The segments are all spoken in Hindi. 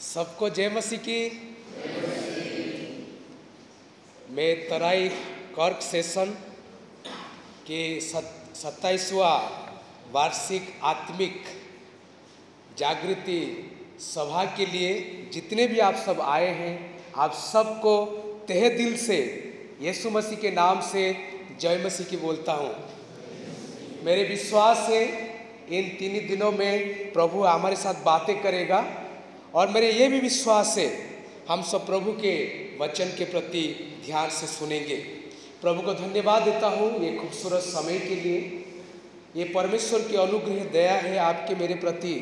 सबको जय मसीह की। मैं तराई कर्क सेशन के सत्ताईसवा वार्षिक आत्मिक जागृति सभा के लिए जितने भी आप सब आए हैं, आप सबको तहे दिल से, यीशु मसीह के नाम से जय मसीह की बोलता हूँ। मेरे विश्वास है, इन तीन दिनों में प्रभु हमारे साथ बातें करेगा। और मेरे ये भी विश्वास है, हम सब प्रभु के वचन के प्रति ध्यान से सुनेंगे। प्रभु को धन्यवाद देता हूँ ये खूबसूरत समय के लिए। ये परमेश्वर की अनुग्रह, दया है आपके मेरे प्रति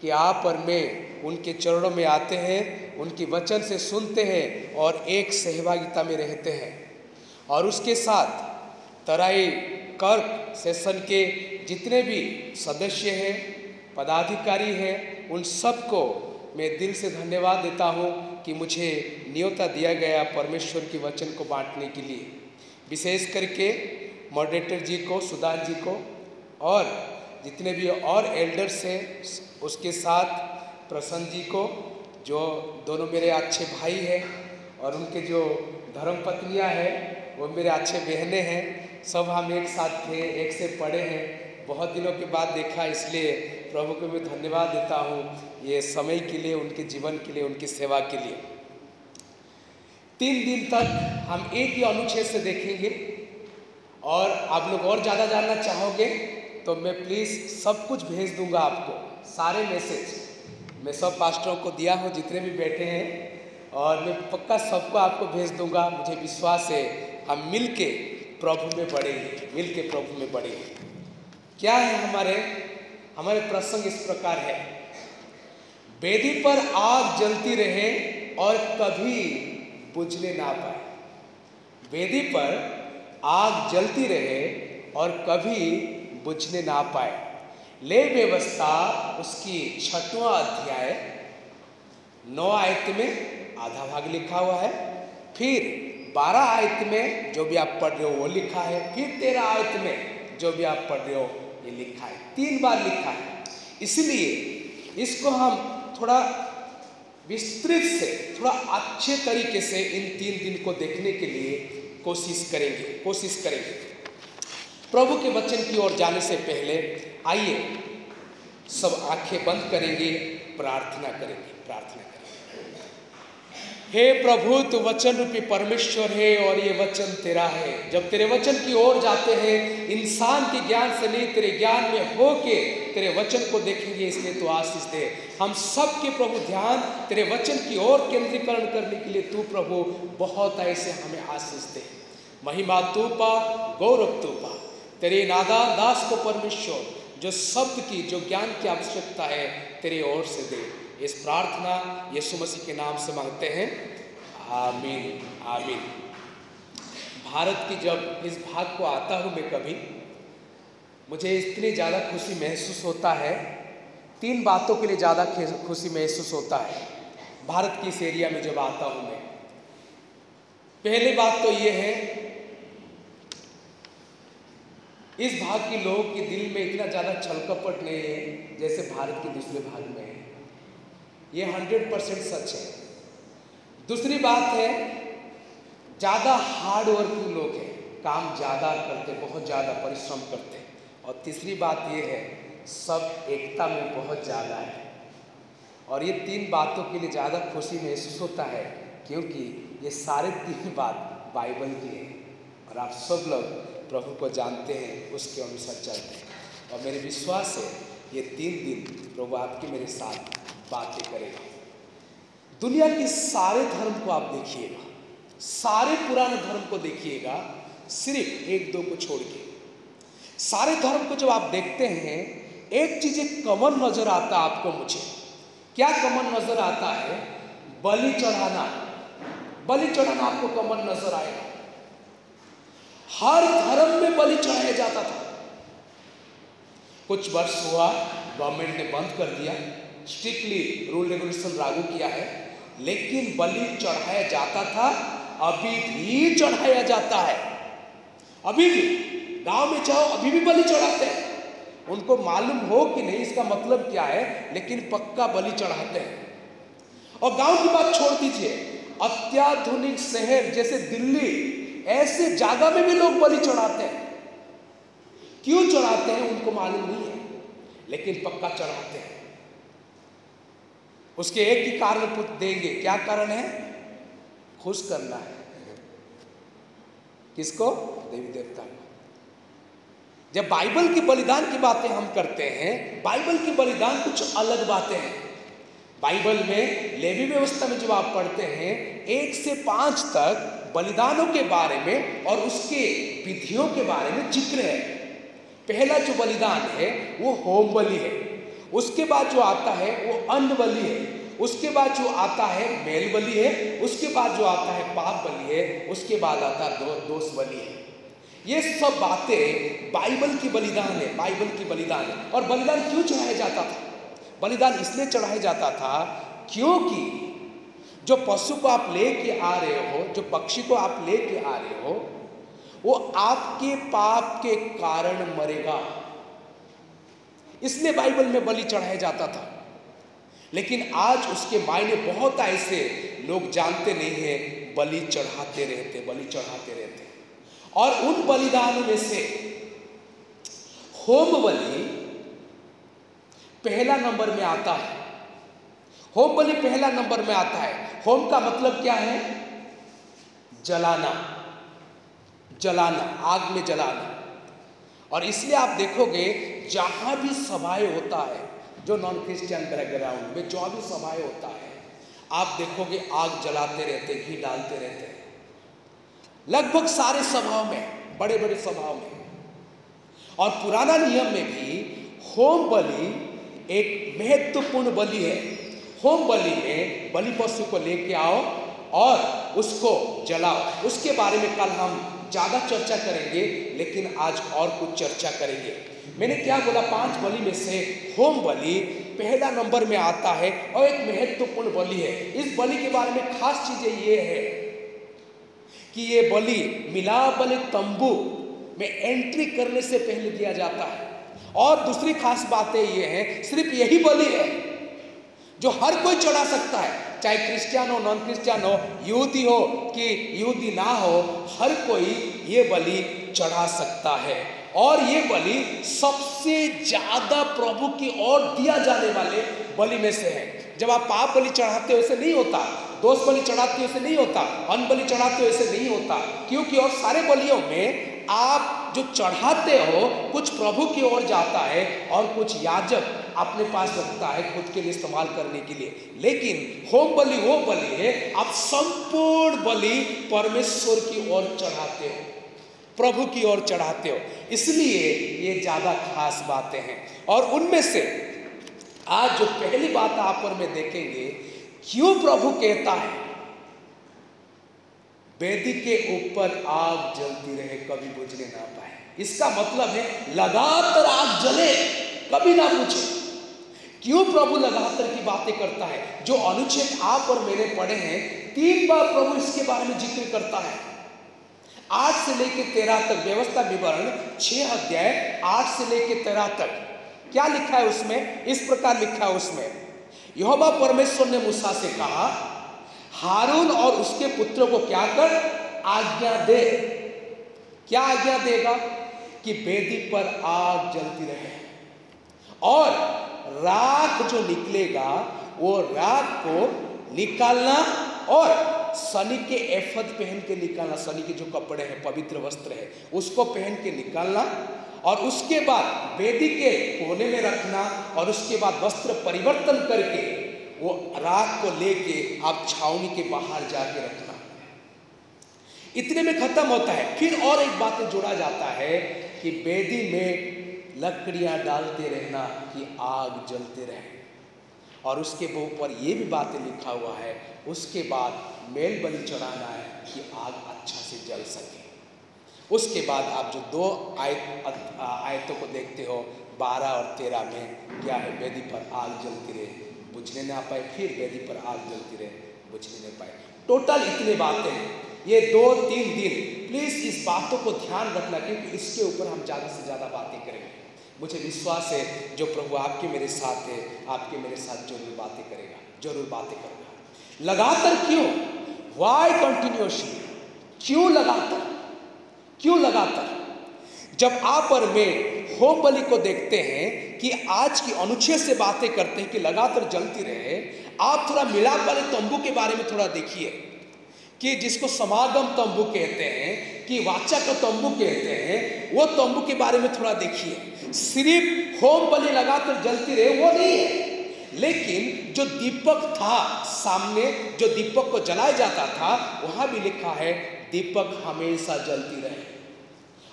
कि आप और मैं उनके चरणों में आते हैं, उनके वचन से सुनते हैं और एक सहभागिता में रहते हैं। और उसके साथ तराई, कर्क सेशन के जितने भी सदस्य हैं, पदाधिकारी हैं, उन सबको मैं दिल से धन्यवाद देता हूँ कि मुझे न्योता दिया गया परमेश्वर के वचन को बांटने के लिए। विशेष करके मॉडरेटर जी को, सुदान जी को, और जितने भी और एल्डर्स हैं, उसके साथ प्रसन्न जी को, जो दोनों मेरे अच्छे भाई हैं और उनके जो धर्म पत्नियाँ हैं, वो मेरे अच्छे बहनें हैं, सब हम एक साथ थे, एक से पढ़े हैं। बहुत दिनों के बाद देखा, इसलिए प्रभु को मैं धन्यवाद देता हूँ ये समय के लिए, उनके जीवन के लिए, उनकी सेवा के लिए। तीन दिन तक हम एक ही अनुच्छेद से देखेंगे और आप लोग और ज़्यादा जानना चाहोगे तो मैं प्लीज़ सब कुछ भेज दूँगा आपको, सारे मैसेज मैं सब पास्टरों को दिया हूँ, जितने भी बैठे हैं, और मैं पक्का सबको आपको भेज दूँगा। मुझे विश्वास है, हम मिल के प्रभु में बढ़ेंगे मिल के प्रभु में बढ़ेंगे। क्या है हमारे हमारे प्रसंग इस प्रकार है। वेदी पर आग जलती रहे और कभी बुझने ना पाए। वेदी पर आग जलती रहे और कभी बुझने ना पाए। ले व्यवस्था उसकी छठवां अध्याय, नौ आयत में आधा भाग लिखा हुआ है। फिर बारह आयत में जो भी आप पढ़ रहे हो वो लिखा है। फिर तेरह आयत में जो भी आप पढ़ रहे हो ये लिखा है। तीन बार लिखा है। इसलिए इसको हम थोड़ा विस्तृत से, थोड़ा अच्छे तरीके से इन तीन दिन को देखने के लिए कोशिश करेंगे कोशिश करेंगे। प्रभु के वचन की ओर जाने से पहले आइए, सब आँखें बंद करेंगे, प्रार्थना करेंगे प्रार्थना करेंगे। हे प्रभु, तू वचन रूपी परमेश्वर है और ये वचन तेरा है। जब तेरे वचन की ओर जाते हैं, इंसान के ज्ञान से नहीं, तेरे ज्ञान में हो के तेरे वचन को देखेंगे, इसलिए तू आशीष दे। हम सब के प्रभु, ध्यान तेरे वचन की ओर केंद्रीकरण करने के लिए तू प्रभु, बहुत ऐसे हमें आशीष दे। महिमा तू पा गौरव तू पा तेरे नादा, दास को परमेश्वर, जो शब्द की, जो ज्ञान की आवश्यकता है, तेरे ओर से दे। इस प्रार्थना यीशु मसीह के नाम से मांगते हैं। आमीन आमीन। भारत की जब इस भाग को आता हूँ मैं कभी, मुझे इतनी ज़्यादा खुशी महसूस होता है। तीन बातों के लिए ज़्यादा खुशी महसूस होता है। भारत की इस एरिया में जब आता हूँ मैं, पहली बात तो ये है, इस भाग के लोगों के दिल में इतना ज़्यादा छलकपट नहीं है, जैसे भारत के दूसरे भाग में है। ये हंड्रेड परसेंट सच है। दूसरी बात है, ज़्यादा हार्ड वर्किंग लोग हैं, काम ज़्यादा करते, बहुत ज़्यादा परिश्रम करते। और तीसरी बात ये है, सब एकता में बहुत ज़्यादा है। और ये तीन बातों के लिए ज़्यादा खुशी महसूस होता है, क्योंकि ये सारे तीन बात बाइबल की है। और आप सब लोग प्रभु को जानते हैं, उसके अनुसार चलते हैं। और मेरे विश्वास है, ये तीन दिन प्रभु आपके मेरे साथ बातें करेगा दुनिया के सारे धर्म को आप देखिएगा, सारे पुराने धर्म को देखिएगा, सिर्फ़ एक दो को छोड़ के। सारे धर्म को जब आप देखते हैं, एक चीज़ एक कमन नज़र आता आपको मुझे। क्या कमन नज़र आता है? बलि चढ़ाना। बलि चढ़ाना आपको कमन नज़र आएगा। हर धर्म में बलि चढ़ाया जाता था। कुछ वर्ष हुआ, गवर्नमेंट ने बंद कर दिया। स्ट्रिक्टली रूल रेगुलेशन लागू किया है, लेकिन बलि चढ़ाया जाता था, अभी भी चढ़ाया जाता है। अभी भी, गाँव में जाओ अभी भी बलि चढ़ाते हैं। उनको मालूम हो कि नहीं, इसका मतलब क्या है, लेकिन पक्का बलि चढ़ाते हैं। और गाँव की बात छोड़ दीजिए, अत्याधुनिक शहर जैसे दिल्ली, ऐसे जगह में भी लोग बलि चढ़ाते हैं। क्यों चढ़ाते हैं, उनको मालूम नहीं है, लेकिन पक्का चढ़ाते हैं। उसके एक ही कारण देंगे। क्या कारण है? खुश करना है। किसको? देवी देवता को। जब बाइबल की बलिदान की बातें हम करते हैं, बाइबल की बलिदान कुछ अलग बातें हैं। बाइबल में लेवी व्यवस्था में जब आप पढ़ते हैं, एक से पाँच तक बलिदानों के बारे में और उसके विधियों के बारे में ज़िक्र है। पहला जो बलिदान है, वो होम बलि है। उसके बाद जो आता है वो अन्न बलि है। उसके बाद जो आता है मेल बलि है। उसके बाद जो आता है पाप बलि है। उसके बाद आता दो, दोष बलि है। ये सब बातें बाइबल की बलिदान है बाइबल की बलिदान है। और बलिदान क्यों चढ़ाया जाता था? बलिदान इसलिए चढ़ाया जाता था क्योंकि जो पशु को आप लेके आ रहे हो जो पक्षी को आप लेके आ रहे हो वो आपके पाप के कारण मरेगा। इसलिए बाइबल में बलि चढ़ाया जाता था। लेकिन आज उसके मायने बहुत ऐसे लोग जानते नहीं है, बलि चढ़ाते रहते, बलि चढ़ाते रहते। और उन बलिदानों में से होम बलि पहला नंबर में आता है। होम बलि पहला नंबर में आता है। होम का मतलब क्या है? जलाना। जलाना, आग में जलाना। और इसलिए आप देखोगे जहाँ भी सभाएँ होता है, जो नॉन क्रिश्चियन बैकग्राउंड में जो भी सभाएँ होता है, आप देखोगे आग जलाते रहते घी डालते रहते लगभग सारे सभाओं में बड़े बड़े सभाओं में। और पुराना नियम में भी होम बलि एक महत्वपूर्ण बलि है। होम बलि में बलि पशु को लेके आओ और उसको जलाओ। उसके बारे में कल हम ज़्यादा चर्चा करेंगे, लेकिन आज और कुछ चर्चा करेंगे। मैंने क्या बोला? पाँच बलि में से होम बलि पहला नंबर में आता है और एक महत्वपूर्ण बलि है। इस बलि के बारे में खास चीज़ें ये है कि ये बलि मिला बलि तंबू में एंट्री करने से पहले दिया जाता है। और दूसरी खास बातें ये हैं, सिर्फ़ यही बलि है जो हर कोई चढ़ा सकता है, चाहे क्रिश्चियन हो नॉन क्रिश्चियन हो, यहूदी हो, कि यहूदी ना हो, हर कोई ये बलि चढ़ा सकता है। और ये बलि सबसे ज़्यादा प्रभु की ओर दिया जाने वाले बलि में से है। जब आप पाप बलि चढ़ाते हो, ऐसे नहीं होता। दोष बलि चढ़ाते हो, ऐसे नहीं होता। अन्न बलि चढ़ाते हो, ऐसे नहीं होता। क्योंकि और सारे बलियों में आप जो चढ़ाते हो, कुछ प्रभु की ओर जाता है और कुछ याजक अपने पास रखता है खुद के लिए इस्तेमाल करने के लिए। लेकिन होम बलि, वो बलि है, आप संपूर्ण बलि परमेश्वर की ओर चढ़ाते हो। प्रभु की ओर चढ़ाते हो। इसलिए ये ज़्यादा खास बातें हैं। और उनमें से आज जो पहली बात आप पर में देखेंगे, क्यों प्रभु कहता है, वेदी के ऊपर आग जलती रहे, कभी बुझने ना पाए। इसका मतलब है, लगातार आग जले, कभी ना पूछे क्यों प्रभु लगातार की बातें करता है? जो अनुच्छेद आप और मेरे पढ़े हैं, तीन बार प्रभु इसके बारे में ज़िक्र करता है। आठ से लेकर तेरह तक व्यवस्था विवरण, छह अध्याय, आठ से लेकर तेरह तक। क्या लिखा है उसमें? इस प्रकार लिखा है उसमें। यहोवा परमेश्वर ने मूसा से कहा, हारून और उसके पुत्र को क्या कर? आज्ञा दे। क्या आज्ञा देगा? कि बेदी पर आग जलती रहे। और राख जो निकलेगा, वो राख को निकालना और शनि के एफद पहन के निकालना, शनि के जो कपड़े हैं, पवित्र वस्त्र है, उसको पहन के निकालना और उसके बाद वेदी के कोने में रखना और उसके बाद वस्त्र परिवर्तन करके वो राख को लेके आप छावनी के बाहर जाके रखना। इतने में खत्म होता है। फिर और एक बात जोड़ा जाता है कि वेदी में लकड़ियाँ डालते रहना कि आग जलते रहे। और उसके ऊपर ये भी बातें लिखा हुआ है, उसके बाद मेल बलि चढ़ाना है कि आग अच्छा से जल सके। उसके बाद आप जो दो आयत आयतों को देखते हो, बारह और तेरह में, क्या है, वेदी पर आग जलती रहे, बुझने ना पाए, फिर वेदी पर आग जलती रहे, बुझने नहीं पाए। टोटल इतने बातें ये दो, तीन दिन प्लीज़ इस बातों को ध्यान रखना, क्योंकि इसके ऊपर हम ज़्यादा से ज़्यादा बातें करेंगे। मुझे विश्वास है, जो प्रभु आपके मेरे साथ है, आपके मेरे साथ ज़रूर बातें करेगा, ज़रूर बातें करेगा। लगातार क्यों? वाई कंटिन्यूशन क्यों लगातार? क्यों लगातार? जब आप और मैं होम बलि को देखते हैं कि आज की अनुच्छेद से बातें करते हैं कि लगातार जलती रहे, आप थोड़ा मिलाप वाले तंबू के बारे में थोड़ा देखिए। कि जिसको समागम तंबू कहते हैं, कि वाचा का तंबू कहते हैं, वो तंबू के बारे में थोड़ा देखिए। सिर्फ़ होम बलि लगातार जलती रहे, वो नहीं है। लेकिन जो दीपक था सामने, जो दीपक को जलाया जाता था, वहाँ भी लिखा है, दीपक हमेशा जलती रहे।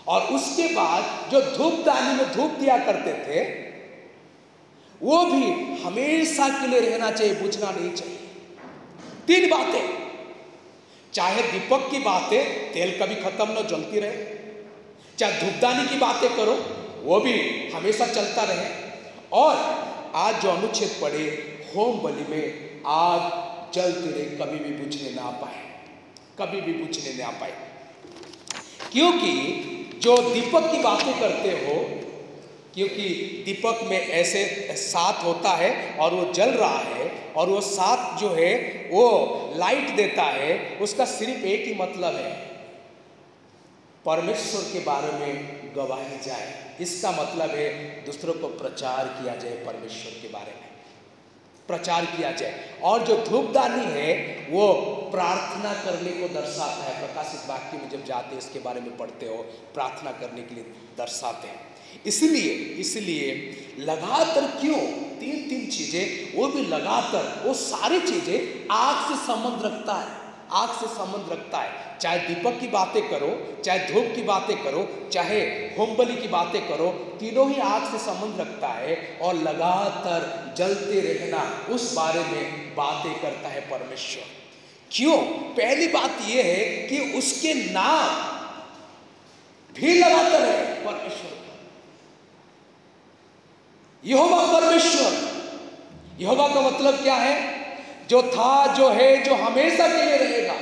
और उसके बाद जो धूप दानी में धूप दिया करते थे, वो भी हमेशा के लिए रहना चाहिए, बुझना नहीं चाहिए। तीन बातें। चाहे दीपक की बातें तेल कभी खत्म न जलती रहे, चाहे धूपदानी की बातें करो, वो भी हमेशा चलता रहे। और आज जो अनुच्छेद पड़े, होम बलि में आग जलती रहे, कभी भी बुझने ना पाए, कभी भी बुझने ना पाए। क्योंकि जो दीपक की बातें करते हो, क्योंकि दीपक में ऐसे साथ होता है और वो जल रहा है और वो साथ जो है, वो लाइट देता है, उसका सिर्फ़ एक ही मतलब है, परमेश्वर के बारे में गवाही जाए। इसका मतलब है, दूसरों को प्रचार किया जाए परमेश्वर के बारे में। प्रचार किया जाए। और जो धूपदानी है, वो प्रार्थना करने को दर्शाता है। प्रकाशित वाक्य में जब जाते हैं, इसके बारे में पढ़ते हो, प्रार्थना करने के लिए दर्शाते हैं। इसलिए इसलिए लगातार क्यों तीन तीन चीज़ें, वो भी लगातार, वो सारी चीज़ें आग से संबंध रखता है, आग से संबंध रखता है। चाहे दीपक की बातें करो, चाहे धूप की बातें करो, चाहे होमबली की बातें करो, तीनों ही आग से संबंध रखता है और लगातार जलते रहना उस बारे में बातें करता है परमेश्वर। क्यों? पहली बात यह है कि उसके नाम भी लगातार है परमेश्वर। यहोवा परमेश्वर। यहोवा का मतलब क्या है? जो था, जो है, जो हमेशा के लिए रहेगा।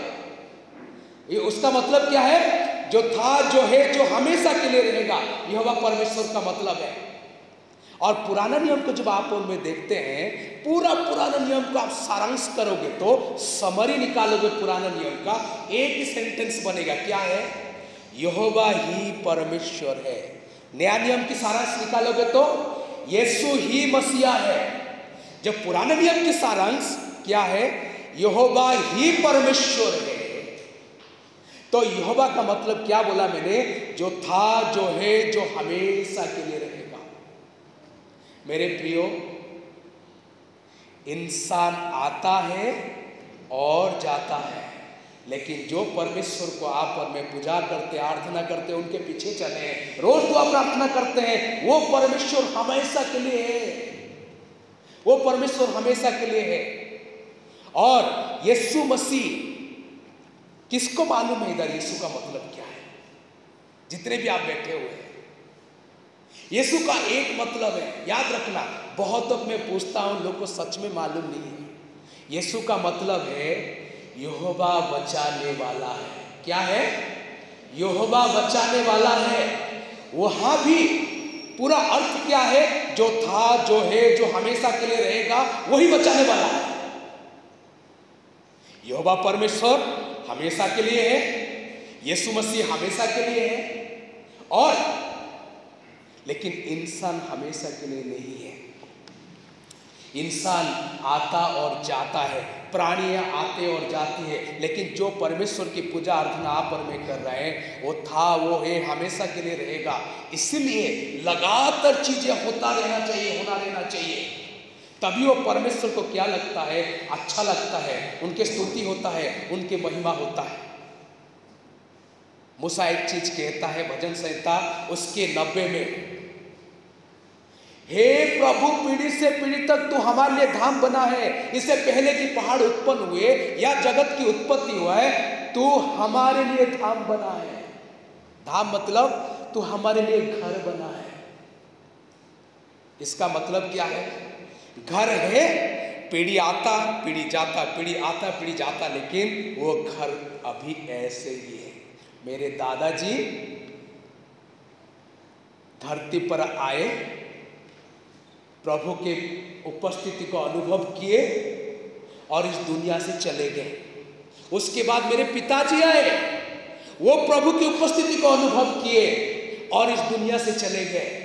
ये उसका मतलब क्या है? जो था, जो है, जो हमेशा के लिए रहेगा। यहोवा परमेश्वर का मतलब है। और पुराना नियम को जब आप उनमें देखते हैं, पूरा पुराना नियम को आप सारांश करोगे तो समरी निकालोगे पुराना नियम का, एक ही सेंटेंस बनेगा। क्या है? यहोवा ही परमेश्वर है। नया नियम की सारांश निकालोगे तो यीशु ही मसीहा है। जब पुराने नियम की सारांश क्या है, यहोवा ही परमेश्वर है। तो यहोवा का मतलब क्या बोला मैंने? जो था, जो है, जो हमेशा के लिए रहेगा। मेरे प्रियो, इंसान आता है और जाता है। लेकिन जो परमेश्वर को आप और मैं पूजा करते, आराधना करते, उनके पीछे चले, रोज दुआ प्रार्थना करते हैं, वो परमेश्वर हमेशा के लिए है। वो परमेश्वर हमेशा के लिए है। और यीशु मसीह, किसको मालूम है इधर यीशु का मतलब क्या है? जितने भी आप बैठे हुए हैं। यीशु का एक मतलब है, याद रखना, बहुत अब मैं पूछता हूँ, लोग को सच में मालूम नहीं है। यीशु का मतलब है यहोवा बचाने वाला है। क्या है? यहोवा बचाने वाला है। वहाँ भी पूरा अर्थ क्या है? जो था, जो है, जो हमेशा के लिए रहेगा, वही बचाने वाला है। यहोवा परमेश्वर हमेशा के लिए है। यीशु मसीह हमेशा के लिए है। और लेकिन इंसान हमेशा के लिए नहीं है। इंसान आता और जाता है। प्राणियाँ आते और जाती है, लेकिन जो परमेश्वर की पूजा अर्चना आप और मैं कर रहे हैं, वो था, वो है, हमेशा के लिए रहेगा। इसलिए लगातार चीज़ें होता रहना चाहिए, होना रहना चाहिए। तभी वो परमेश्वर को क्या लगता है? अच्छा लगता है, उनके स्तुति होता है, उनके महिमा होता है। मूसा एक चीज़ कहता है, भजन संहिता, उसके नब्बे में हे प्रभु, पीढ़ी से पीढ़ी तक तू हमारे लिए धाम बना है। इससे पहले कि पहाड़ उत्पन्न हुए या जगत की उत्पत्ति हुआ है, तू हमारे लिए धाम बना है। धाम मतलब तू हमारे लिए घर बना है। इसका मतलब क्या है? घर है, पीढ़ी आता, पीढ़ी जाता, पीढ़ी आता, पीढ़ी जाता, लेकिन वो घर अभी ऐसे ही है। मेरे दादाजी धरती पर आए प्रभु के उपस्थिति को अनुभव किए और इस दुनिया से चले गए। उसके बाद मेरे पिताजी आए। वो प्रभु की उपस्थिति को अनुभव किए और इस दुनिया से चले गए।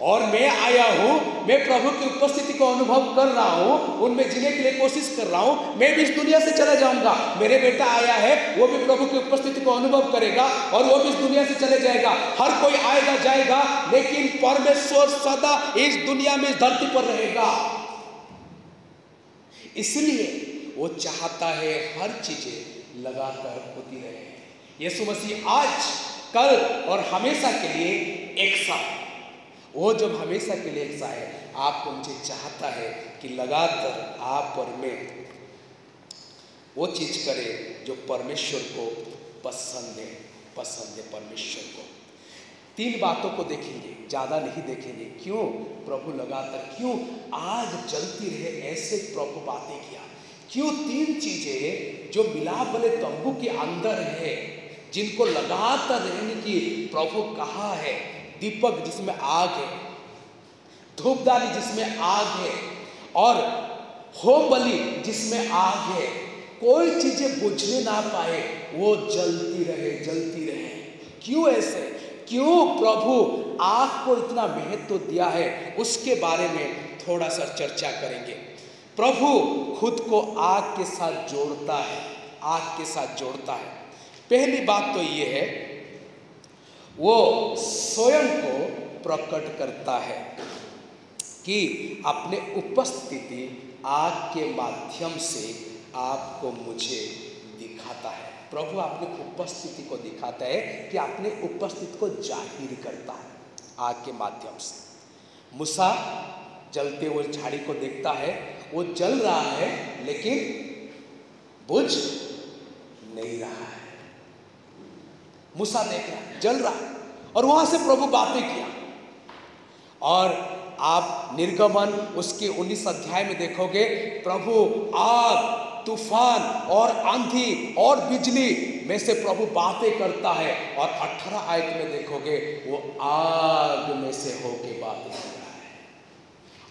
और मैं आया हूँ, मैं प्रभु की उपस्थिति को अनुभव कर रहा हूँ, उनमें जीने के लिए कोशिश कर रहा हूँ, मैं भी इस दुनिया से चला जाऊँगा। मेरे बेटा आया है, वो भी प्रभु की उपस्थिति को अनुभव करेगा और वो भी इस दुनिया से चले जाएगा। हर कोई आएगा, जाएगा, लेकिन परमेश्वर सदा इस दुनिया में धरती पर रहेगा। इसलिए वो चाहता है हर चीज़ें लगातार होती रहे। यीशु मसीह आज, कल और हमेशा के लिए एक साथ। वो जब हमेशा के लिए एक आपको मुझे चाहता है कि लगातार आप और मैं वो चीज़ करें जो परमेश्वर को पसंद है पसंद है परमेश्वर को। तीन बातों को देखेंगे, ज़्यादा नहीं देखेंगे। क्यों? प्रभु लगातार, क्यों आग जलती रहे ऐसे प्रभु बातें किया? क्यों तीन चीज़ें जो मिलाप वाले तंबू के अंदर है, जिनको लगातार रहने की प्रभु कहा है दीपक जिसमें आग है, धूपदानी जिसमें आग है, और होम बलि जिसमें आग है, कोई चीज़ें बुझने ना पाए, वो जलती रहे जलती रहे। क्यों ऐसे? क्यों प्रभु आग को इतना महत्व दिया है? उसके बारे में थोड़ा सा चर्चा करेंगे। प्रभु खुद को आग के साथ जोड़ता है, आग के साथ जोड़ता है। पहली बात तो ये है वो स्वयं को प्रकट करता है कि अपने उपस्थिति आग के माध्यम से आपको मुझे दिखाता है। प्रभु अपनी उपस्थिति को दिखाता है कि अपने उपस्थिति को ज़ाहिर करता है आग के माध्यम से। मूसा जलते हुए झाड़ी को देखता है, वो जल रहा है, लेकिन बुझ नहीं रहा है। मूसा देख रहा है, जल रहा है। और वहाँ से प्रभु बातें किया। और आप निर्गमन उसके 19 अध्याय में देखोगे, प्रभु, आग, तूफ़ान और आंधी और बिजली में से प्रभु बातें करता है। और 18 आयत में देखोगे, वो आग में से होके बातें है।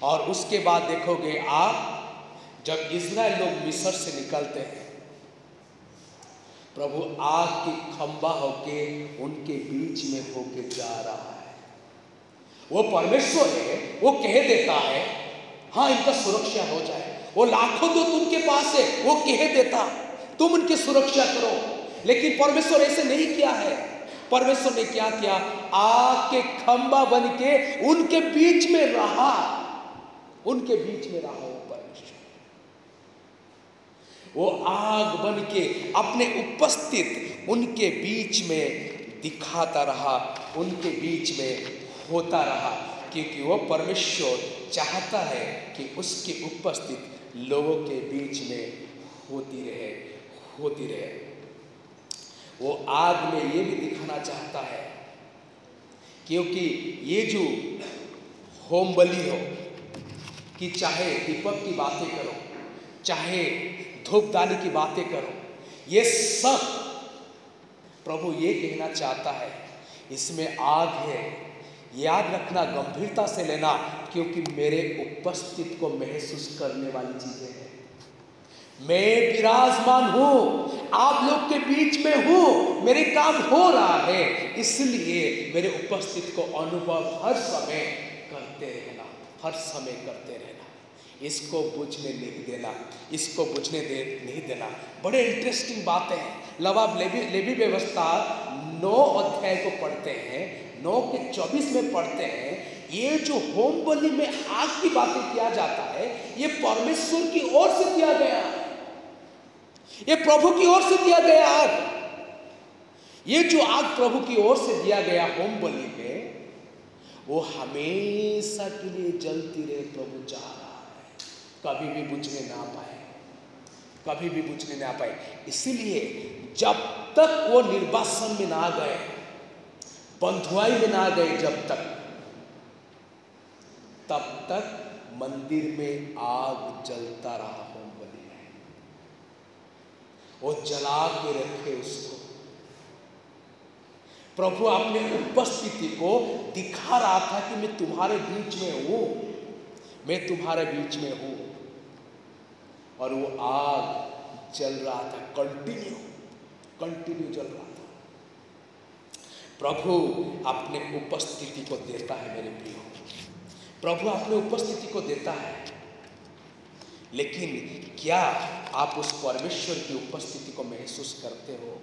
और उसके बाद देखोगे आप, जब इसराइल लोग मिस्र से निकलते हैं प्रभु आग के खंबा होके, उनके बीच में होके जा रहा है। वो परमेश्वर है, वो कह देता है हाँ इनका सुरक्षा हो जाए। वो लाखों दूत उनके पास है, वो कह देता, तुम उनकी सुरक्षा करो। लेकिन परमेश्वर ऐसे नहीं किया है। परमेश्वर ने क्या किया? आग के खंबा बन के उनके बीच में रहा। उनके बीच में रहा वो आग बन के अपने उपस्थित उनके बीच में दिखाता रहा, उनके बीच में होता रहा, क्योंकि वो परमेश्वर चाहता है कि उसकी उपस्थित लोगों के बीच में होती रहे होती रहे। वो आग में ये भी दिखाना चाहता है, क्योंकि ये जो होम बलि हो, कि चाहे दीपक की बातें करो, चाहे धूपदानी की बातें करो। ये सब प्रभु ये कहना चाहता है, इसमें आग है। याद रखना, गंभीरता से लेना, क्योंकि मेरे उपस्थित को महसूस करने वाली चीज़ें हैं। मैं विराजमान हूँ, आप लोग के बीच में हूँ, मेरे काम हो रहा है, इसलिए मेरे उपस्थित को अनुभव हर समय करते रहना, हर समय करते रहना। इसको बुझने नहीं देना, इसको बुझने दे नहीं देना। बड़े इंटरेस्टिंग बातें हैं। लब आप लेवी लेवी व्यवस्था नौ अध्याय को पढ़ते हैं, नौ के चौबीस में पढ़ते हैं। ये जो होम बलि में आग की बातें किया जाता है, ये परमेश्वर की ओर से दिया गया। ये प्रभु की ओर से दिया गया। आग ये जो आग प्रभु की ओर से दिया गया होम बलि में, वो हमेशा के लिए जलती रहे प्रभु चाह कभी भी बुझने ना पाए। कभी भी बुझने ना पाए। इसीलिए जब तक वो निर्वासन में ना गए, बंधुआई में ना गए जब तक, तब तक मंदिर में आग जलता रहा होम बलि वो जला के रखे उसको। प्रभु अपने उपस्थिति को दिखा रहा था कि मैं तुम्हारे बीच में हूँ। मैं तुम्हारे बीच में हूँ। और वो आग जल रहा था कंटिन्यू कंटिन्यू जल रहा था। प्रभु अपने उपस्थिति को देता है मेरे प्रियो। प्रभु अपने उपस्थिति को देता है। लेकिन क्या आप उस परमेश्वर की उपस्थिति को महसूस करते हो?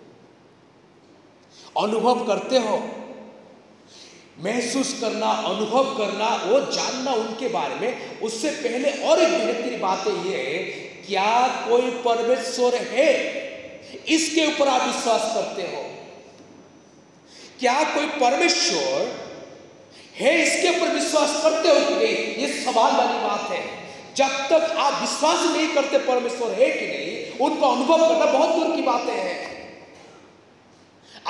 अनुभव करते हो? महसूस करना, अनुभव करना, वो जानना उनके बारे में। उससे पहले और एक बेहतरीन बात यह है क्या कोई परमेश्वर है? इसके ऊपर आप विश्वास करते हो। क्या कोई परमेश्वर है इसके ऊपर विश्वास करते हो कि नहीं? ये सवाल वाली बात है। जब तक आप विश्वास नहीं करते परमेश्वर है कि नहीं उनको अनुभव करना बहुत दूर की बातें हैं।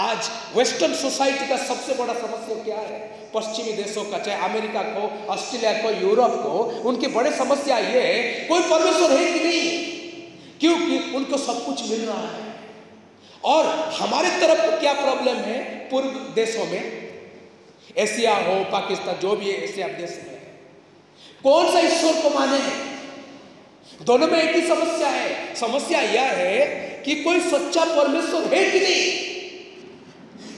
आज वेस्टर्न सोसाइटी का सबसे बड़ा समस्या क्या है? पश्चिमी देशों का, चाहे अमेरिका को, ऑस्ट्रेलिया को, यूरोप को, उनकी बड़े समस्या ये है, कोई परमेश्वर है कि नहीं? क्योंकि उनको सब कुछ मिल रहा है। और हमारे तरफ़ क्या प्रॉब्लम है पूर्व देशों में? एशिया हो, पाकिस्तान, जो भी है, एशिया देश में। कौन सा ईश्वर को माने? दोनों में एक ही समस्या है। समस्या यह है कि कोई सच्चा परमेश्वर है कि नहीं?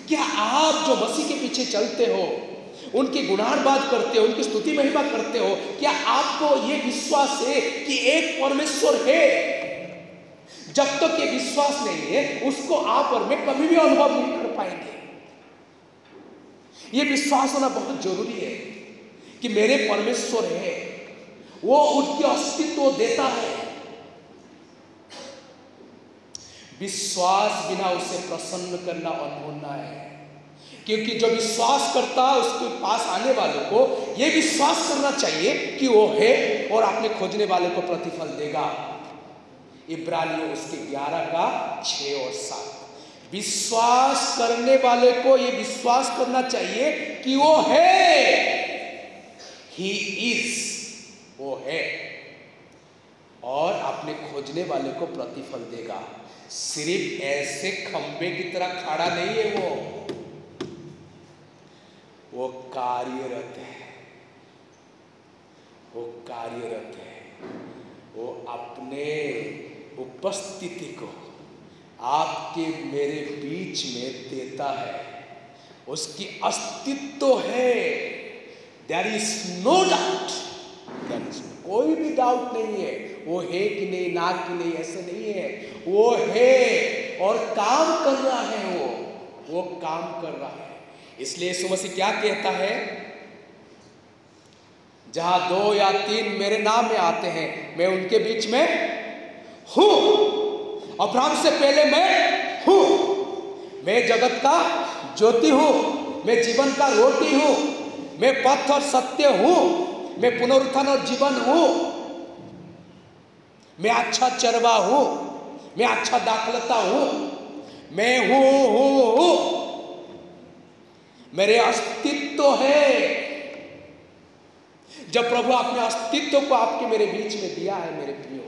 क्या आप जो मसीह के पीछे चलते हो, उनकी गुणारबाद करते हो, उनकी स्तुति महिमा करते हो, क्या आपको ये विश्वास है कि एक परमेश्वर है? जब तक ये विश्वास नहीं है, उसको आप और मैं कभी भी अनुभव नहीं कर पाएँगे। ये विश्वास होना बहुत ज़रूरी है कि मेरे परमेश्वर है, वो उनके अस्तित्व देता है। विश्वास बिना उसे प्रसन्न करना और अनहोना है। क्योंकि जो विश्वास करता है, उसके पास आने वालों को यह विश्वास करना चाहिए कि वो है और अपने खोजने वाले को प्रतिफल देगा। इब्रानियों उसके ग्यारह का छ और सात। विश्वास करने वाले को यह विश्वास करना चाहिए कि वो है। ही इज़ वो है। और अपने खोजने वाले को प्रतिफल देगा। सिर्फ़ ऐसे खंबे की तरह खड़ा नहीं है वो। वो कार्यरत है। वो कार्यरत है। वो अपने उपस्थिति को आपके मेरे बीच में देता है। उसकी अस्तित्व है। देर इज़ नो डाउट कोई भी डाउट नहीं है। वो है कि नहीं, ना कि नहीं, ऐसे नहीं है। वो है और काम कर रहा है वो। वो काम कर रहा है। इसलिए यीशु मसीह क्या कहता है? जहाँ दो या तीन मेरे नाम में आते हैं, मैं उनके बीच में हूँ। अब्राहम से पहले मैं हूँ। मैं जगत का ज्योति हूँ। मैं जीवन का रोटी हूँ। मैं पथ और सत्य हूँ। मैं पुनरुत्थान और जीवन हूँ। मैं अच्छा चरवा हूँ, मैं अच्छा दाखलता हूँ, मैं हूँ हूँ हूँ। मेरे अस्तित्व है। जब प्रभु आपने अस्तित्व को आपके मेरे बीच में दिया है, मेरे प्रियो,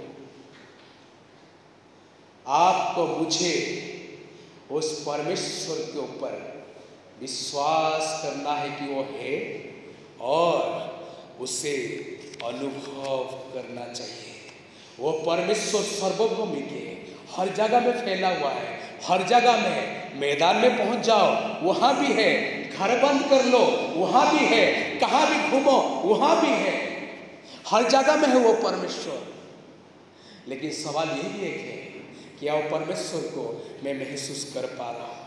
आपको मुझे उस परमेश्वर के ऊपर विश्वास करना है कि वो है और उसे अनुभव करना चाहिए। वो परमेश्वर सर्वभूमि के हर जगह में फैला हुआ है। हर जगह में, मैदान में पहुँच जाओ। वहाँ भी है। घर बंद कर लो। वहाँ भी है। कहाँ भी घूमो, वहाँ भी है। हर जगह में है वो परमेश्वर। लेकिन सवाल यही एक है कि वो परमेश्वर को मैं महसूस कर पा रहा हूँ?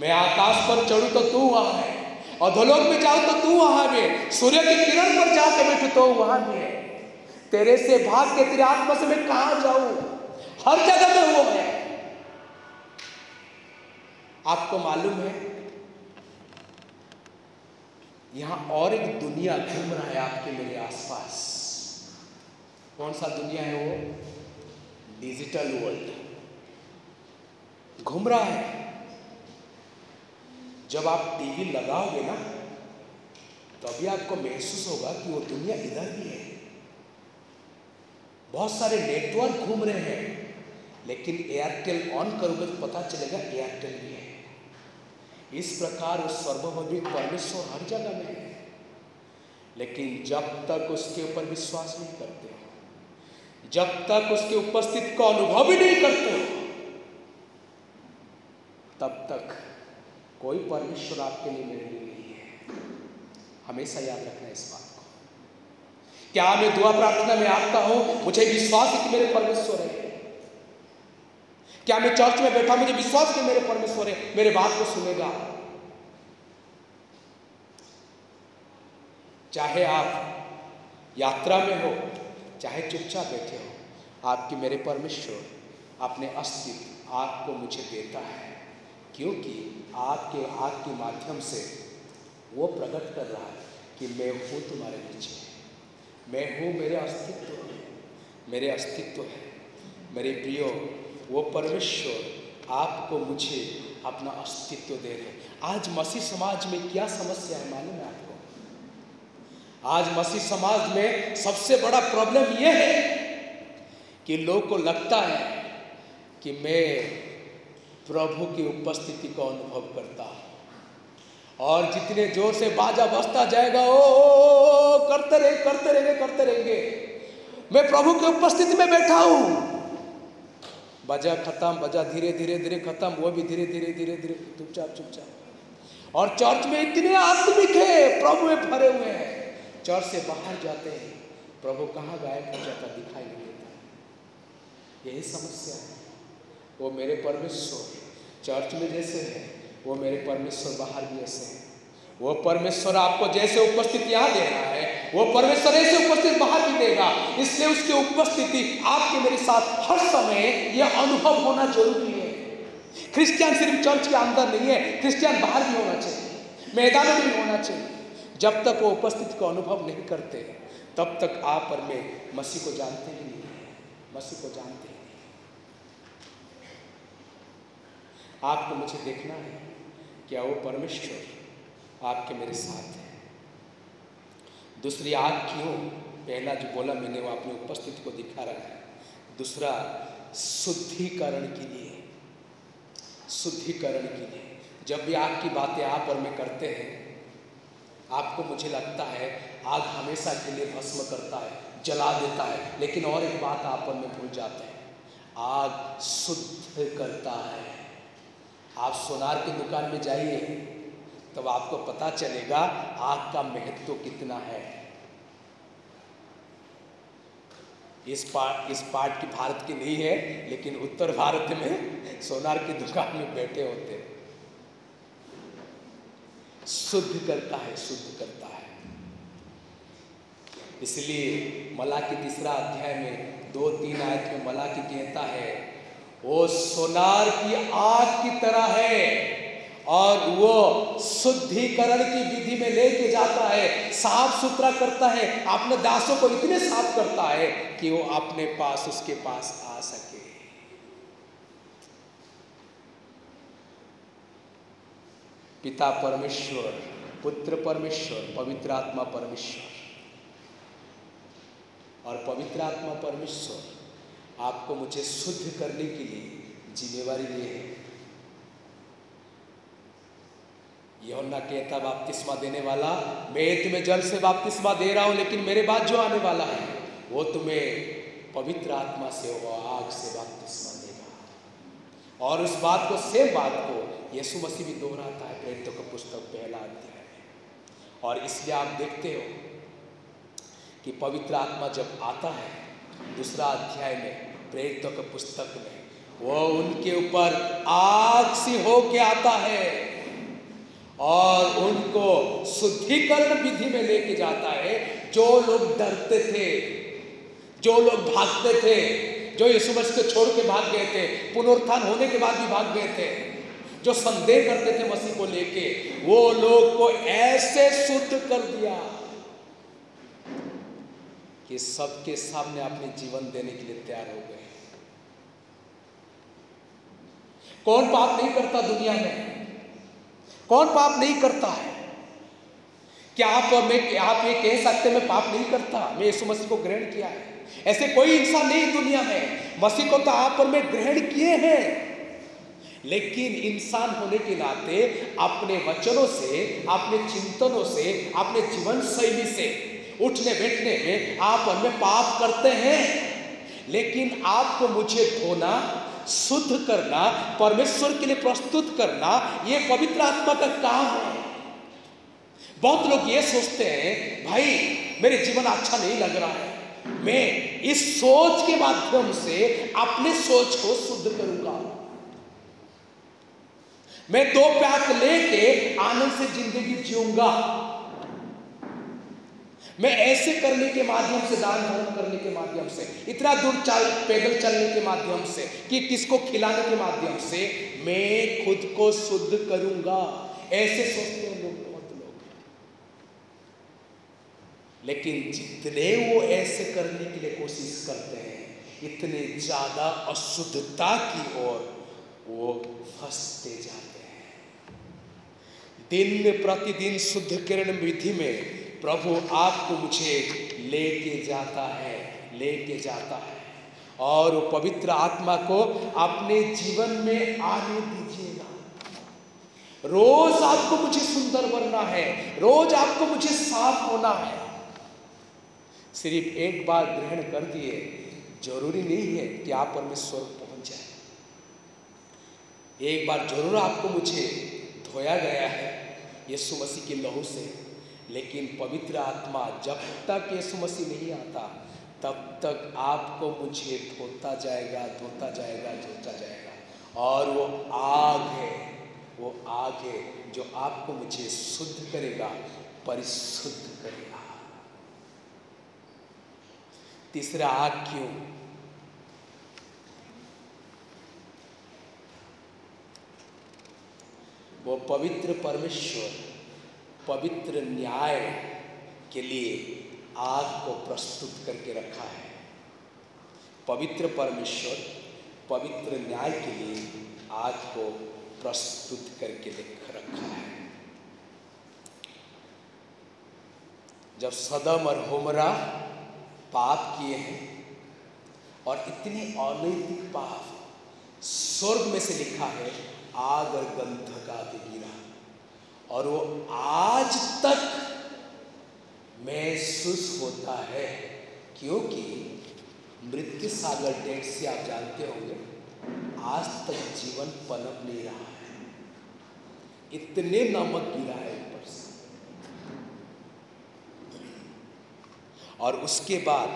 मैं आकाश पर चढ़ू तो तू वहाँ है। अधोलोक में जाऊँ तो तू वहाँ भी सूर्य की किरण पर जाके बैठू तो वहाँ भी है। तेरे से भाग के तेरे आत्मा से मैं कहा जाऊँ? हर जगह में वो है आपको मालूम है, यहाँ और एक दुनिया घूम रहा है आपके मेरे आसपास। कौन सा दुनिया है वो? डिजिटल वर्ल्ड घूम रहा है। जब आप टीवी लगाओगे ना तो आपको महसूस होगा कि वो दुनिया इधर भी है। बहुत सारे नेटवर्क घूम रहे हैं, लेकिन एयरटेल ऑन करोगे तो पता चलेगा एयरटेल भी है। इस प्रकार उस सर्वभौमिक परमेश्वर हर जगह में है। लेकिन जब तक उसके ऊपर विश्वास नहीं करते, जब तक उसकी उपस्थिति का अनुभव ही नहीं करते, तब तक कोई परमेश्वर आपके लिए मेरे लिए नहीं है। हमेशा याद रखना इस बात क्या मैं दुआ प्रार्थना में आता हूँ? मुझे विश्वास है कि मेरे परमेश्वर है। क्या मैं चर्च में बैठा मुझे विश्वास कि मेरे परमेश्वर है? मेरे बात को सुनेगा। चाहे आप यात्रा में हो, चाहे चुपचाप बैठे हो, आपकी मेरे परमेश्वर अपने अस्तित्व आपको मुझे देता है, क्योंकि आपके आग के माध्यम से वो प्रकट कर रहा है कि मैं हूँ तुम्हारे बीच में मैं हूँ, मेरे अस्तित्व मेरे अस्तित्व है। मेरे प्रियो, वो परमेश्वर आपको मुझे अपना अस्तित्व दे रहे आज मसीह समाज में क्या समस्या है मालूम है आपको? आज मसीह समाज में सबसे बड़ा प्रॉब्लम यह है कि लोग को लगता है कि मैं प्रभु की उपस्थिति को अनुभव करता हूँ। और जितने ज़ोर से बाजा बजता जाएगा ओ, ओ, ओ ओ करते रहे करते रहेंगे करते रहेंगे। मैं प्रभु की उपस्थिति में बैठा हूँ। बजा खत्म बजा धीरे धीरे धीरे खत्म वो भी धीरे धीरे धीरे धीरे चुपचाप चुपचाप। और चर्च में इतने आत्मिक है प्रभु में भरे हुए हैं। चर्च से बाहर जाते हैं। प्रभु कहाँ गायब हो जाता दिखाई नहीं देता। यही समस्या है। वो मेरे परमेश्वर चर्च में जैसे है। वो मेरे परमेश्वर बाहर भी ऐसे हैं। वो परमेश्वर आपको जैसे उपस्थिति यहाँ दे रहा है, वो परमेश्वर ऐसे उपस्थित बाहर भी देगा। इसलिए उसकी उपस्थिति आपके मेरे साथ हर समय यह अनुभव होना ज़रूरी है। क्रिश्चियन सिर्फ़ चर्च के अंदर नहीं है, क्रिश्चियन बाहर भी होना चाहिए, मैदान में भी होना चाहिए। जब तक वो उपस्थिति को अनुभव नहीं करते, तब तक आप और मैं मसीह को जानते ही नहीं मसीह को जानते ही नहीं आपको मुझे देखना है। क्या वो परमेश्वर आपके मेरे साथ है। दूसरी आग क्यों पहला जो बोला मैंने वो अपनी उपस्थिति को दिखा रहा है। दूसरा, शुद्धिकरण के लिए, शुद्धिकरण के लिए। जब भी आग की बातें आप और मैं करते हैं, आपको मुझे लगता है आग हमेशा के लिए भस्म करता है, जला देता है, लेकिन और एक बात आप और में भूल जाते हैं। आग शुद्ध करता है। आप सोनार की दुकान में जाइए, तब आपको पता चलेगा आग का महत्व तो कितना है। इस पार्ट इस पार्ट की भारत की नहीं है, लेकिन उत्तर भारत में सोनार की दुकान में बैठे होते। हैं शुद्ध करता है, शुद्ध करता है। इसलिए मला के तीसरा अध्याय में दो तीन आयत में मला की कहता है वो सोनार की आग की तरह है और वो शुद्धिकरण की विधि में लेके जाता है, साफ़ सुथरा करता है, अपने दासों को इतने साफ़ करता है कि वो अपने पास उसके पास आ सके। पिता परमेश्वर, पुत्र परमेश्वर, पवित्र आत्मा परमेश्वर। और पवित्र आत्मा परमेश्वर आपको मुझे शुद्ध करने के लिए जिम्मेवारी दी है। यौना कहता बाप्तिस्मा देने वाला, मैं तुम्हें जल से बाप्तिस्मा दे रहा हूँ, लेकिन मेरे बाद जो आने वाला है, वो तुम्हें पवित्र आत्मा से और आग से बाप्तिस्मा देगा। और उस बात को, सेम बात को यीशु मसीह भी दोहराता है प्रेरितों का पुस्तक पहला अध्याय में। और इसलिए आप देखते हो कि पवित्र आत्मा जब आता है, दूसरा अध्याय में प्रेरितों के पुस्तक में, वो उनके ऊपर आग सी हो के आता है और उनको शुद्धिकरण विधि में लेके जाता है। जो लोग डरते थे, जो लोग भागते थे, जो यीशु मसीह को छोड़ के भाग गए थे, पुनरुत्थान होने के बाद भी भाग गए थे, जो संदेह करते थे मसीह को लेके, वो लोग को ऐसे शुद्ध कर दिया कि सबके सामने अपने जीवन देने के लिए तैयार हो गए। कौन पाप नहीं करता दुनिया में? कौन पाप नहीं करता है? क्या आप और मैं, आप ये कह सकते मैं पाप नहीं करता? मैं यीशु मसीह को ग्रहण किया है। ऐसे कोई इंसान नहीं दुनिया में। मसीह को तो आप और मैं ग्रहण किए हैं। लेकिन इंसान होने के नाते अपने वचनों से, अपने चिंतनों से, अपने जीवन शैली से, उठने बैठने में आप और मैं पाप करते हैं। लेकिन आपको मुझे धोना शुद्ध करना, परमेश्वर के लिए प्रस्तुत करना, ये पवित्र आत्मा का काम है। बहुत लोग ये सोचते हैं, भाई, मेरे जीवन अच्छा नहीं लग रहा है। मैं इस सोच के माध्यम से अपने सोच को शुद्ध करूँगा। मैं दो प्याक लेके आनंद से ज़िंदगी जीऊँगा। मैं ऐसे करने के माध्यम से, दान धर्म करने के माध्यम से, इतना दूर चल, पैदल चलने के माध्यम से, कि किसको खिलाने के माध्यम से, मैं खुद को शुद्ध करूँगा। ऐसे सोचते हैं लोग, बहुत लोग। लेकिन जितने वो ऐसे करने के लिए कोशिश करते हैं, इतने ज़्यादा अशुद्धता की ओर वो फंसते जाते हैं। दिन प्रतिदिन शुद्ध किरण विधि में प्रभु आपको मुझे लेके जाता है, लेके जाता है। और वो पवित्र आत्मा को अपने जीवन में आने दीजिएगा। रोज आपको मुझे सुंदर बनना है, रोज आपको मुझे साफ़ होना है। सिर्फ़ एक बार ग्रहण कर दिए, ज़रूरी नहीं है कि आप परमेश्वर पहुँच जाए। एक बार ज़रूर आपको मुझे धोया गया है, यीशु मसीह के लहू से। लेकिन पवित्र आत्मा जब तक यीशु मसीह नहीं आता, तब तक आपको मुझे धोता जाएगा धोता जाएगा धोता जाएगा। और वो आग है, वो आग है जो आपको मुझे शुद्ध करेगा, परिशुद्ध करेगा। तीसरा आग क्यों? वो पवित्र परमेश्वर पवित्र न्याय के लिए आग को प्रस्तुत करके रखा है। पवित्र परमेश्वर, पवित्र न्याय के लिए आग को प्रस्तुत करके लिख रखा है। जब सदम और होमरा पाप किए हैं और इतने अनैतिक पाप स्वर्ग में से लिखा है, आग और गंधका के गिरा। और वो आज तक महसूस होता है। क्योंकि मृत्यु सागर डेट से आप जानते होंगे, आज तक जीवन पनप नहीं रहा है। इतने नमक गिरा है ऊपर से। और उसके बाद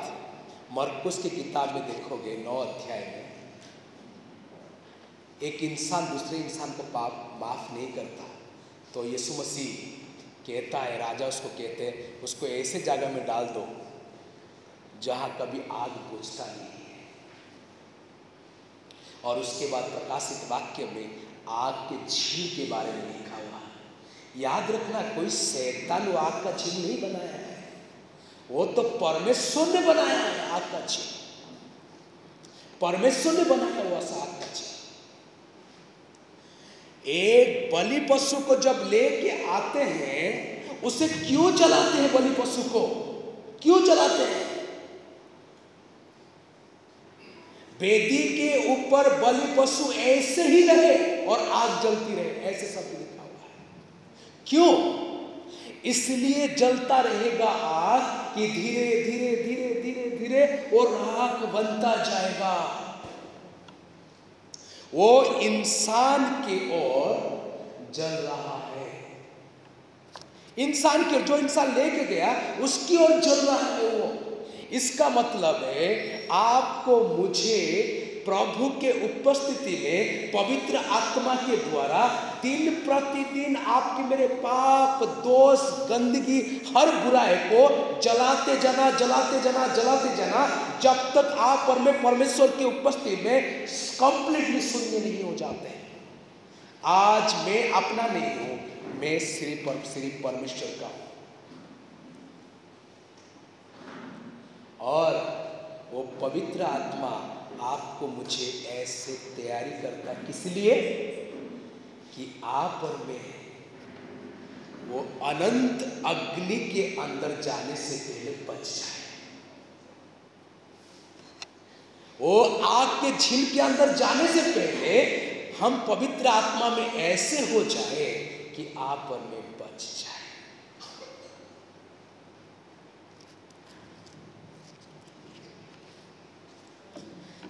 मरकुस की किताब में देखोगे, नौ अध्याय में, एक इंसान दूसरे इंसान को पाप, माफ़ नहीं करता। तो यीशु मसीह कहता है, राजा उसको कहते हैं, उसको ऐसे जगह में डाल दो जहाँ कभी आग बुझता नहीं है। और उसके बाद प्रकाशित वाक्य में आग के झील के बारे में लिखा हुआ है। याद रखना, कोई शैतान आग का झील नहीं बनाया है। वो तो परमेश्वर ने बनाया है आग का झील। परमेश्वर ने बनाया हुआ आग का झील। एक बलि पशु को जब लेके आते हैं, उसे क्यों जलाते हैं बलि पशु को? क्यों जलाते हैं? वेदी के ऊपर बलि पशु ऐसे ही रहे और आग जलती रहे, ऐसे सब लिखा हुआ है। क्यों? इसलिए जलता रहेगा आग कि धीरे धीरे धीरे धीरे धीरे वो राख बनता जाएगा। वो इंसान की ओर जल रहा है। इंसान की ओर, जो इंसान लेके गया, उसकी ओर जल रहा है वो। इसका मतलब है, आपको मुझे प्रभु के उपस्थिति में पवित्र आत्मा के द्वारा दिन प्रतिदिन आपके मेरे पाप, दोष, गंदगी, हर बुराई को जलाते जाना जलाते जाना जलाते जाना, जब तक आप और मैं परमेश्वर के उपस्थिति में कंप्लीटली शून्य नहीं हो जाते। आज मैं अपना नहीं हूँ, मैं श्री पर, श्री परमेश्वर का हूँ। और वो पवित्र आत्मा आपको मुझे ऐसे तैयारी करता किस लिए? कि आप और मैं, वो अनंत अग्नि के अंदर जाने से पहले बच जाए। वो आग के झील के अंदर जाने से पहले हम पवित्र आत्मा में ऐसे हो जाए कि आप और मैं बच जाए।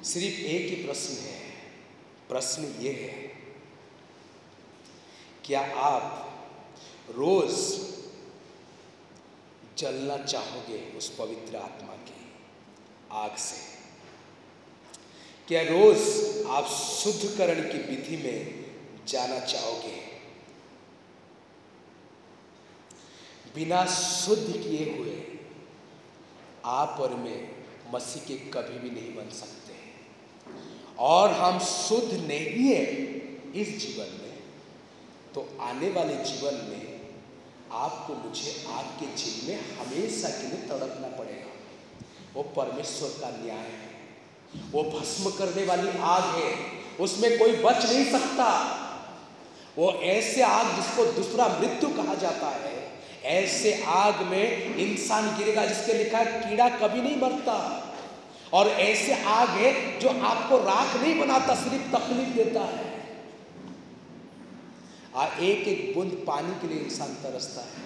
सिर्फ़ एक ही प्रश्न है। प्रश्न ये है क्या आप रोज जलना चाहोगे उस पवित्र आत्मा की आग से? क्या रोज आप शुद्धकरण की विधि में जाना चाहोगे? बिना शुद्ध किए हुए आप और मैं मसीह के कभी भी नहीं बन सकते। और हम शुद्ध नहीं है इस जीवन में तो आने वाले जीवन में आपको मुझे आग के झील में हमेशा के लिए तड़पना पड़ेगा। वो परमेश्वर का न्याय है, वो भस्म करने वाली आग है, उसमें कोई बच नहीं सकता। वो ऐसे आग जिसको दूसरा मृत्यु कहा जाता है, ऐसे आग में इंसान गिरेगा जिसके लिखा है, कीड़ा कभी नहीं मरता। और ऐसे आग है जो आपको राख नहीं बनाता, सिर्फ़ तकलीफ़ देता है। आ, एक एक बूंद पानी के लिए इंसान तरसता है।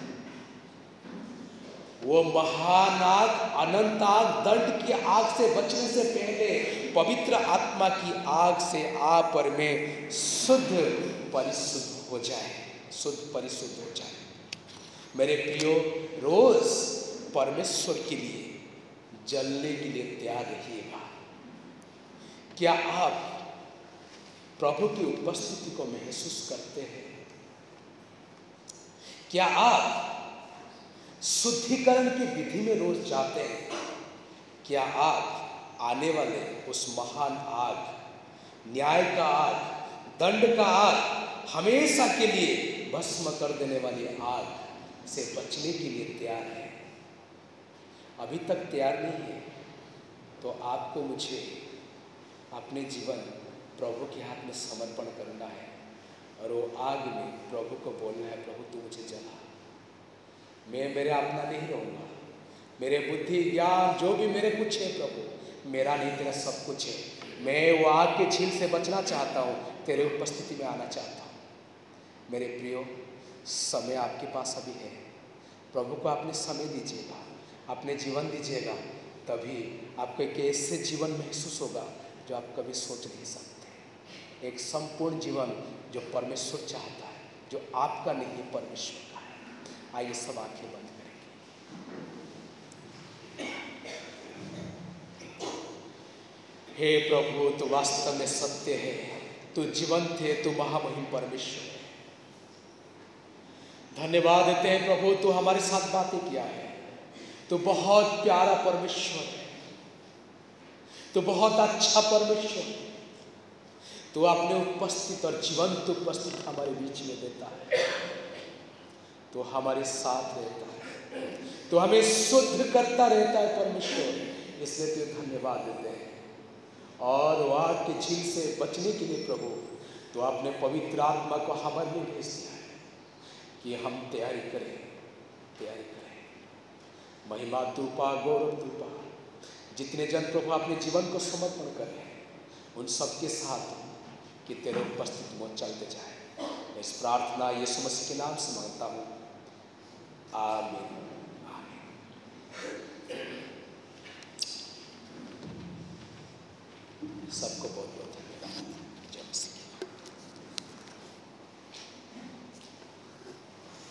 वो महान आग अनंत आग दंड की आग से बचने से पहले पवित्र आत्मा की आग से आप और मैं शुद्ध परिशुद्ध हो जाए, शुद्ध परिशुद्ध हो जाए। मेरे प्रियो, रोज परमेश्वर के लिए जलने के लिए तैयार रहिएगा क्या आप प्रभु की उपस्थिति को महसूस करते हैं? क्या आप शुद्धिकरण की विधि में रोज जाते हैं? क्या आप आने वाले उस महान आग, न्याय का आग, दंड का आग, हमेशा के लिए भस्म कर देने वाली आग से बचने के लिए तैयार है? अभी तक तैयार नहीं है तो आपको मुझे अपने जीवन प्रभु के हाथ में समर्पण करना है और वो आग में प्रभु को बोलना है, प्रभु, तू मुझे जला। मैं मेरे अपना नहीं रहूँगा। मेरे बुद्धि, ज्ञान, जो भी मेरे कुछ है प्रभु, मेरा नहीं, तेरा सब कुछ है। मैं वो आग के झील से बचना चाहता हूँ, तेरे उपस्थिति में आना चाहता हूँ। मेरे प्रियो, समय आपके पास अभी है। प्रभु को आपने समय दीजिएगा। अपने जीवन दीजिएगा, तभी आपको एक ऐसे जीवन महसूस होगा जो आप कभी सोच नहीं सकते। एक संपूर्ण जीवन जो परमेश्वर चाहता है, जो आपका नहीं परमेश्वर का है। आइए सब आँखें बंद करेंगे। हे प्रभु, तू वास्तव में सत्य है। तू जीवंत है, तू महामहिम परमेश्वर है। धन्यवाद देते हैं प्रभु, तू हमारे साथ बातें किया है। तो बहुत प्यारा परमेश्वर है। तो बहुत अच्छा परमेश्वर है। तो अपने उपस्थित और जीवंत उपस्थित हमारे बीच में देता है। तो हमारे साथ रहता है। तो हमें शुद्ध करता रहता है परमेश्वर। इसलिए तो धन्यवाद देते हैं। और वाग के झील से बचने के लिए प्रभु तो आपने पवित्र आत्मा को हमारे भेज दिया है कि हम तैयारी करें तैयारी करें। महिमा तूपा गौरव तूपा जितने जन प्रभु अपने जीवन को समर्पण करे उन सबके साथ कि तेरे उपस्थित वो चलते जाए। इस प्रार्थना ये समस्या के नाम से माँगता हूँ। आमीन। सबको बहुत बहुत